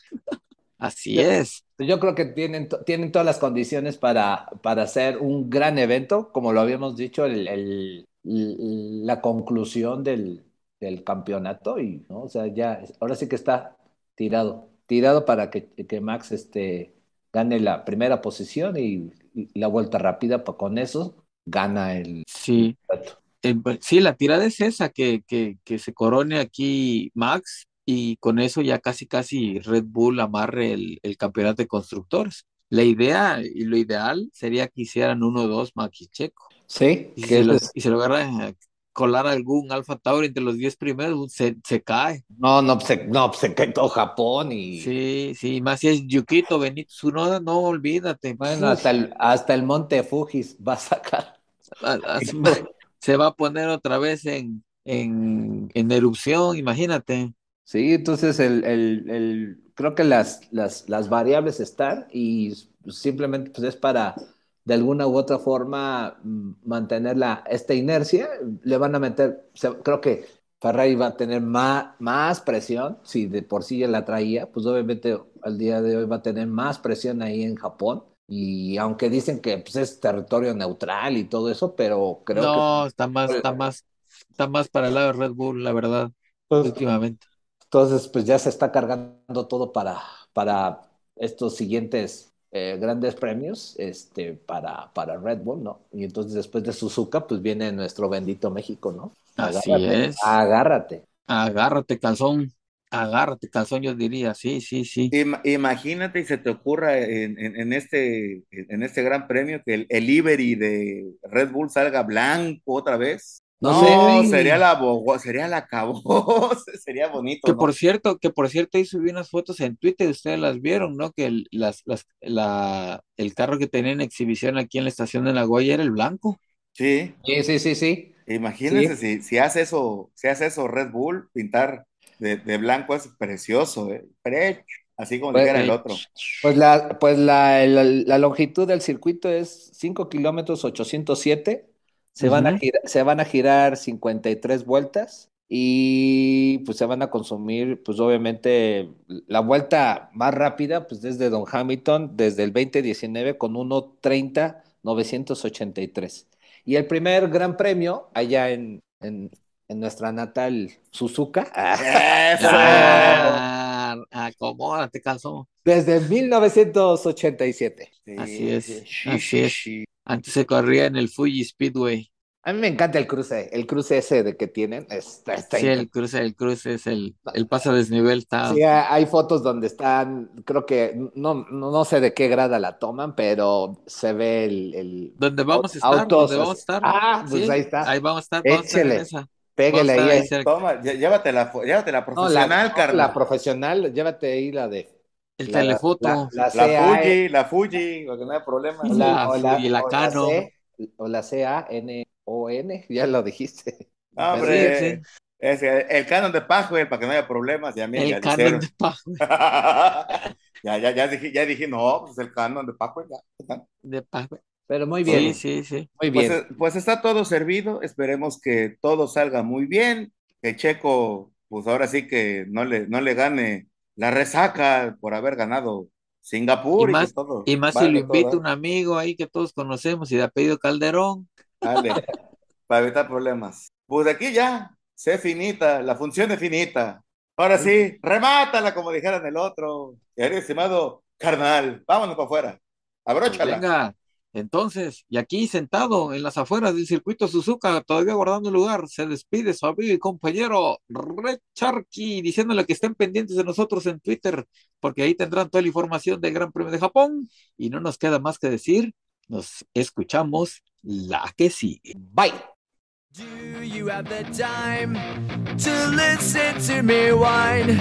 Así es. Yo creo que tienen, tienen todas las condiciones para, para hacer un gran evento, como lo habíamos dicho, el, la conclusión del, del campeonato y, ¿no? O sea, ya, ahora sí que está tirado, tirado para que, que Max este, gane la primera posición y, y la vuelta rápida, pues con eso gana el Sí. Eh, pues, sí, la tirada es esa, que, que, que se corone aquí Max y con eso ya casi casi Red Bull amarre el, el campeonato de constructores. la idea y lo ideal sería que hicieran uno o dos Maquicheco. Sí, Y, que se lo, y se logra eh, colar algún Alfa Tauri entre los 10 primeros, se, se cae. no, no, se, no, se cae todo Japón y Sí, sí, más si es Yukito Benito Tsunoda, no olvídate. bueno, hasta el, hasta el Monte Fujis va a sacar. se va a poner otra vez en, en, en erupción, imagínate. Sí, entonces el, el, el- creo que las, las, las variables están y simplemente pues es para de alguna u otra forma mantener la, esta inercia. Le van a meter, se- creo que Ferrari va a tener más, más presión, si de por sí ya la traía, pues obviamente al día de hoy va a tener más presión ahí en Japón. Y aunque dicen que pues, es territorio neutral y todo eso, pero creo No, que está más, está más, está más para el lado de Red Bull, la verdad, pues, últimamente. Entonces, pues ya se está cargando todo para, para estos siguientes eh, grandes premios este, para, para Red Bull, ¿no? Y entonces después de Suzuka, pues viene nuestro bendito México, ¿no? Así Agárrate, es. Agárrate. Agárrate, calzón. Agárrate, calzón, yo diría. Sí, sí, sí. Ima- Imagínate y se te ocurra en, en- en este, en este gran premio que el, el livery de Red Bull salga blanco otra vez. No No, sé. sería la sería la caboz, sería bonito, Que ¿no? por cierto, que por cierto, ahí subí unas fotos en Twitter, ustedes las vieron, ¿no? Que el, las, las, la, el carro que tenía en exhibición aquí en la estación de Nagoya era el blanco. Sí, Sí, sí, sí, sí. imagínense si, si hace eso, si hace eso Red Bull, pintar de, de blanco es precioso, ¿eh? Pre- así como Pues, dijera el eh, otro. Pues la, pues la, la, la longitud del circuito es 5 kilómetros 807. Se van a girar, se van a girar 53 vueltas y pues se van a consumir, pues obviamente, la vuelta más rápida, pues desde Don Hamilton, desde el 2019 con 1.30 983. Y el primer gran premio allá en, en, en nuestra natal Suzuka, ¡Eso! Ah, acomódate, calzón. desde 1987. Sí, Así es, sí, sí, así sí, es. sí. Antes se corría en el Fuji Speedway. A mí me encanta el cruce, el cruce ese de que tienen, está, está Sí, el cruce, el cruce es el, el paso a desnivel, está. Sí, hay fotos donde están, creo que no, no, no sé de qué grada la toman, pero se ve el, el ¿Dónde vamos a estar? autos ¿Dónde vamos a así. estar? Ah, pues Sí, ahí está. Ahí vamos a estar, vamos a estar en Échele. esa. Pégale ahí. ahí. Toma, llé- llévatela, llévatela No, la, profesional, no, carnal. la profesional, llévate ahí la de El la, telefoto. la, la La CA, Fuji, la Fuji, porque no hay problema. o la, o la, Fuji, la o la Canon. C, o la C-A-N-O-N, ya lo dijiste. No, hombre, sí. es el, el canon de Pajuel, para que no haya problemas, ya, mira, El ya canon dijeron. de ya, ya, ya dije, ya dije, no, pues el canon de Pajuel, ya. De pago. Pero muy bien, Sí, sí, sí. muy Pues, bien. eh, pues está todo servido, esperemos que todo salga muy bien, que Checo, pues ahora sí que no le, no le gane la resaca por haber ganado Singapur Y y, más- todo. Y más si valga lo invita ¿eh? un amigo ahí que todos conocemos y de apellido Calderón. Dale, para evitar problemas. Pues de aquí ya, sé finita, la función es finita. Ahora sí, remátala como dijeran el otro. Eres estimado carnal, vámonos para afuera. Pues Abróchala. venga, entonces, y aquí sentado en las afueras del circuito Suzuka, todavía guardando lugar, se despide su amigo y compañero Red Sharky, diciéndole que estén pendientes de nosotros en Twitter, porque ahí tendrán toda la información del Gran Premio de Japón. Y no nos queda más que decir, nos escuchamos la que sigue. Bye. Do you have the time to listen to me whine?